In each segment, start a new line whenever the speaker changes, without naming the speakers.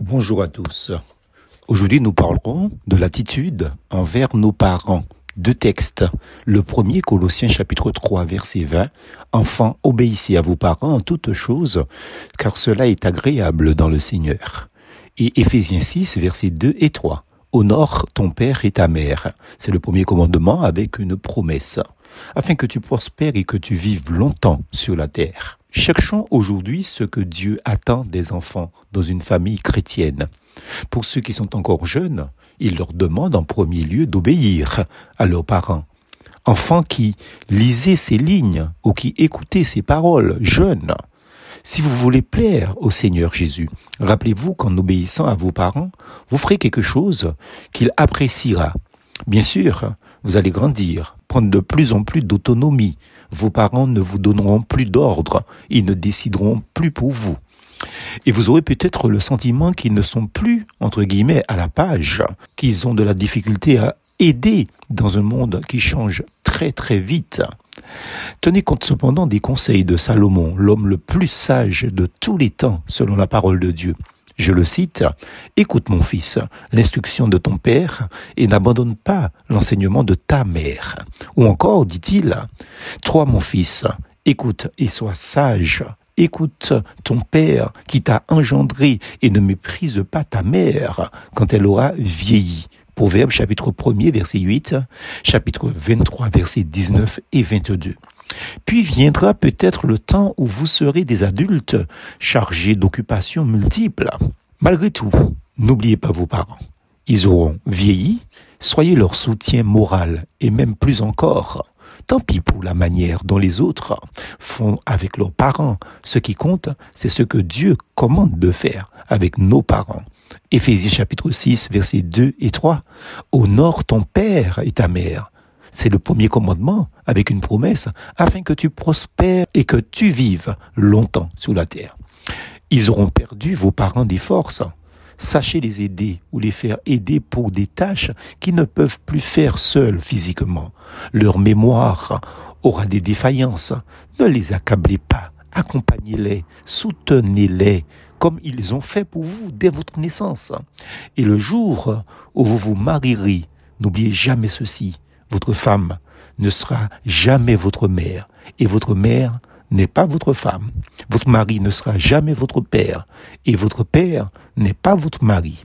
Bonjour à tous. Aujourd'hui, nous parlerons de l'attitude envers nos parents. Deux textes. Le premier, Colossiens chapitre 3, verset 20. Enfants, obéissez à vos parents en toutes choses, car cela est agréable dans le Seigneur. Et Éphésiens 6, versets 2 et 3. Honore ton père et ta mère. C'est le premier commandement avec une promesse, afin que tu prospères et que tu vives longtemps sur la terre. Cherchons aujourd'hui ce que Dieu attend des enfants dans une famille chrétienne. Pour ceux qui sont encore jeunes, il leur demande en premier lieu d'obéir à leurs parents. Enfants qui lisaient ces lignes ou qui écoutaient ces paroles, jeunes, si vous voulez plaire au Seigneur Jésus, rappelez-vous qu'en obéissant à vos parents, vous ferez quelque chose qu'il appréciera. Bien sûr, vous allez grandir, prendre de plus en plus d'autonomie. Vos parents ne vous donneront plus d'ordre, ils ne décideront plus pour vous. Et vous aurez peut-être le sentiment qu'ils ne sont plus, entre guillemets, à la page, qu'ils ont de la difficulté à aider dans un monde qui change très très vite. Tenez compte cependant des conseils de Salomon, l'homme le plus sage de tous les temps selon la parole de Dieu. Je le cite, Écoute mon fils, l'instruction de ton père et n'abandonne pas l'enseignement de ta mère. Ou encore, dit-il, Toi mon fils, écoute et sois sage. Écoute ton père qui t'a engendré et ne méprise pas ta mère quand elle aura vieilli. Proverbe chapitre 1er verset 8, chapitre 23 verset 19 et 22. Puis viendra peut-être le temps où vous serez des adultes chargés d'occupations multiples. Malgré tout, n'oubliez pas vos parents. Ils auront vieilli, soyez leur soutien moral et même plus encore. Tant pis pour la manière dont les autres font avec leurs parents. Ce qui compte, c'est ce que Dieu commande de faire avec nos parents. Éphésiens chapitre 6, versets 2 et 3. Honore ton père et ta mère. C'est le premier commandement avec une promesse afin que tu prospères et que tu vives longtemps sur la terre. Ils auront perdu vos parents des forces. Sachez les aider ou les faire aider pour des tâches qu'ils ne peuvent plus faire seuls physiquement. Leur mémoire aura des défaillances. Ne les accablez pas. Accompagnez-les, soutenez-les comme ils ont fait pour vous dès votre naissance. Et le jour où vous vous marierez, n'oubliez jamais ceci. Votre femme ne sera jamais votre mère et votre mère n'est pas votre femme. Votre mari ne sera jamais votre père et votre père n'est pas votre mari.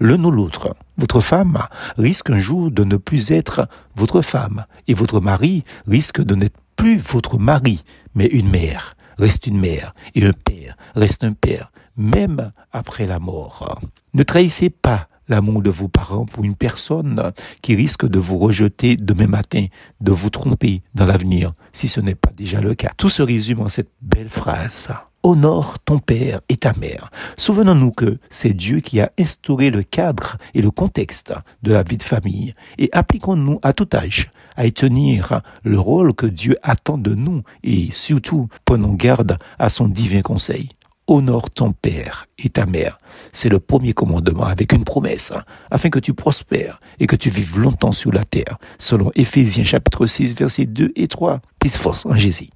L'un ou l'autre, votre femme risque un jour de ne plus être votre femme et votre mari risque de n'être plus votre mari, mais une mère reste une mère et un père reste un père, même après la mort. Ne trahissez pas l'amour de vos parents pour une personne qui risque de vous rejeter demain matin, de vous tromper dans l'avenir, si ce n'est pas déjà le cas. Tout se résume en cette belle phrase. Honore ton père et ta mère. Souvenons-nous que c'est Dieu qui a instauré le cadre et le contexte de la vie de famille et appliquons-nous à tout âge à y tenir le rôle que Dieu attend de nous et surtout prenons garde à son divin conseil honore ton père et ta mère. C'est le premier commandement avec une promesse, hein, afin que tu prospères et que tu vives longtemps sur la terre, selon Éphésiens chapitre 6, versets 2 et 3. Peace force en Jésus.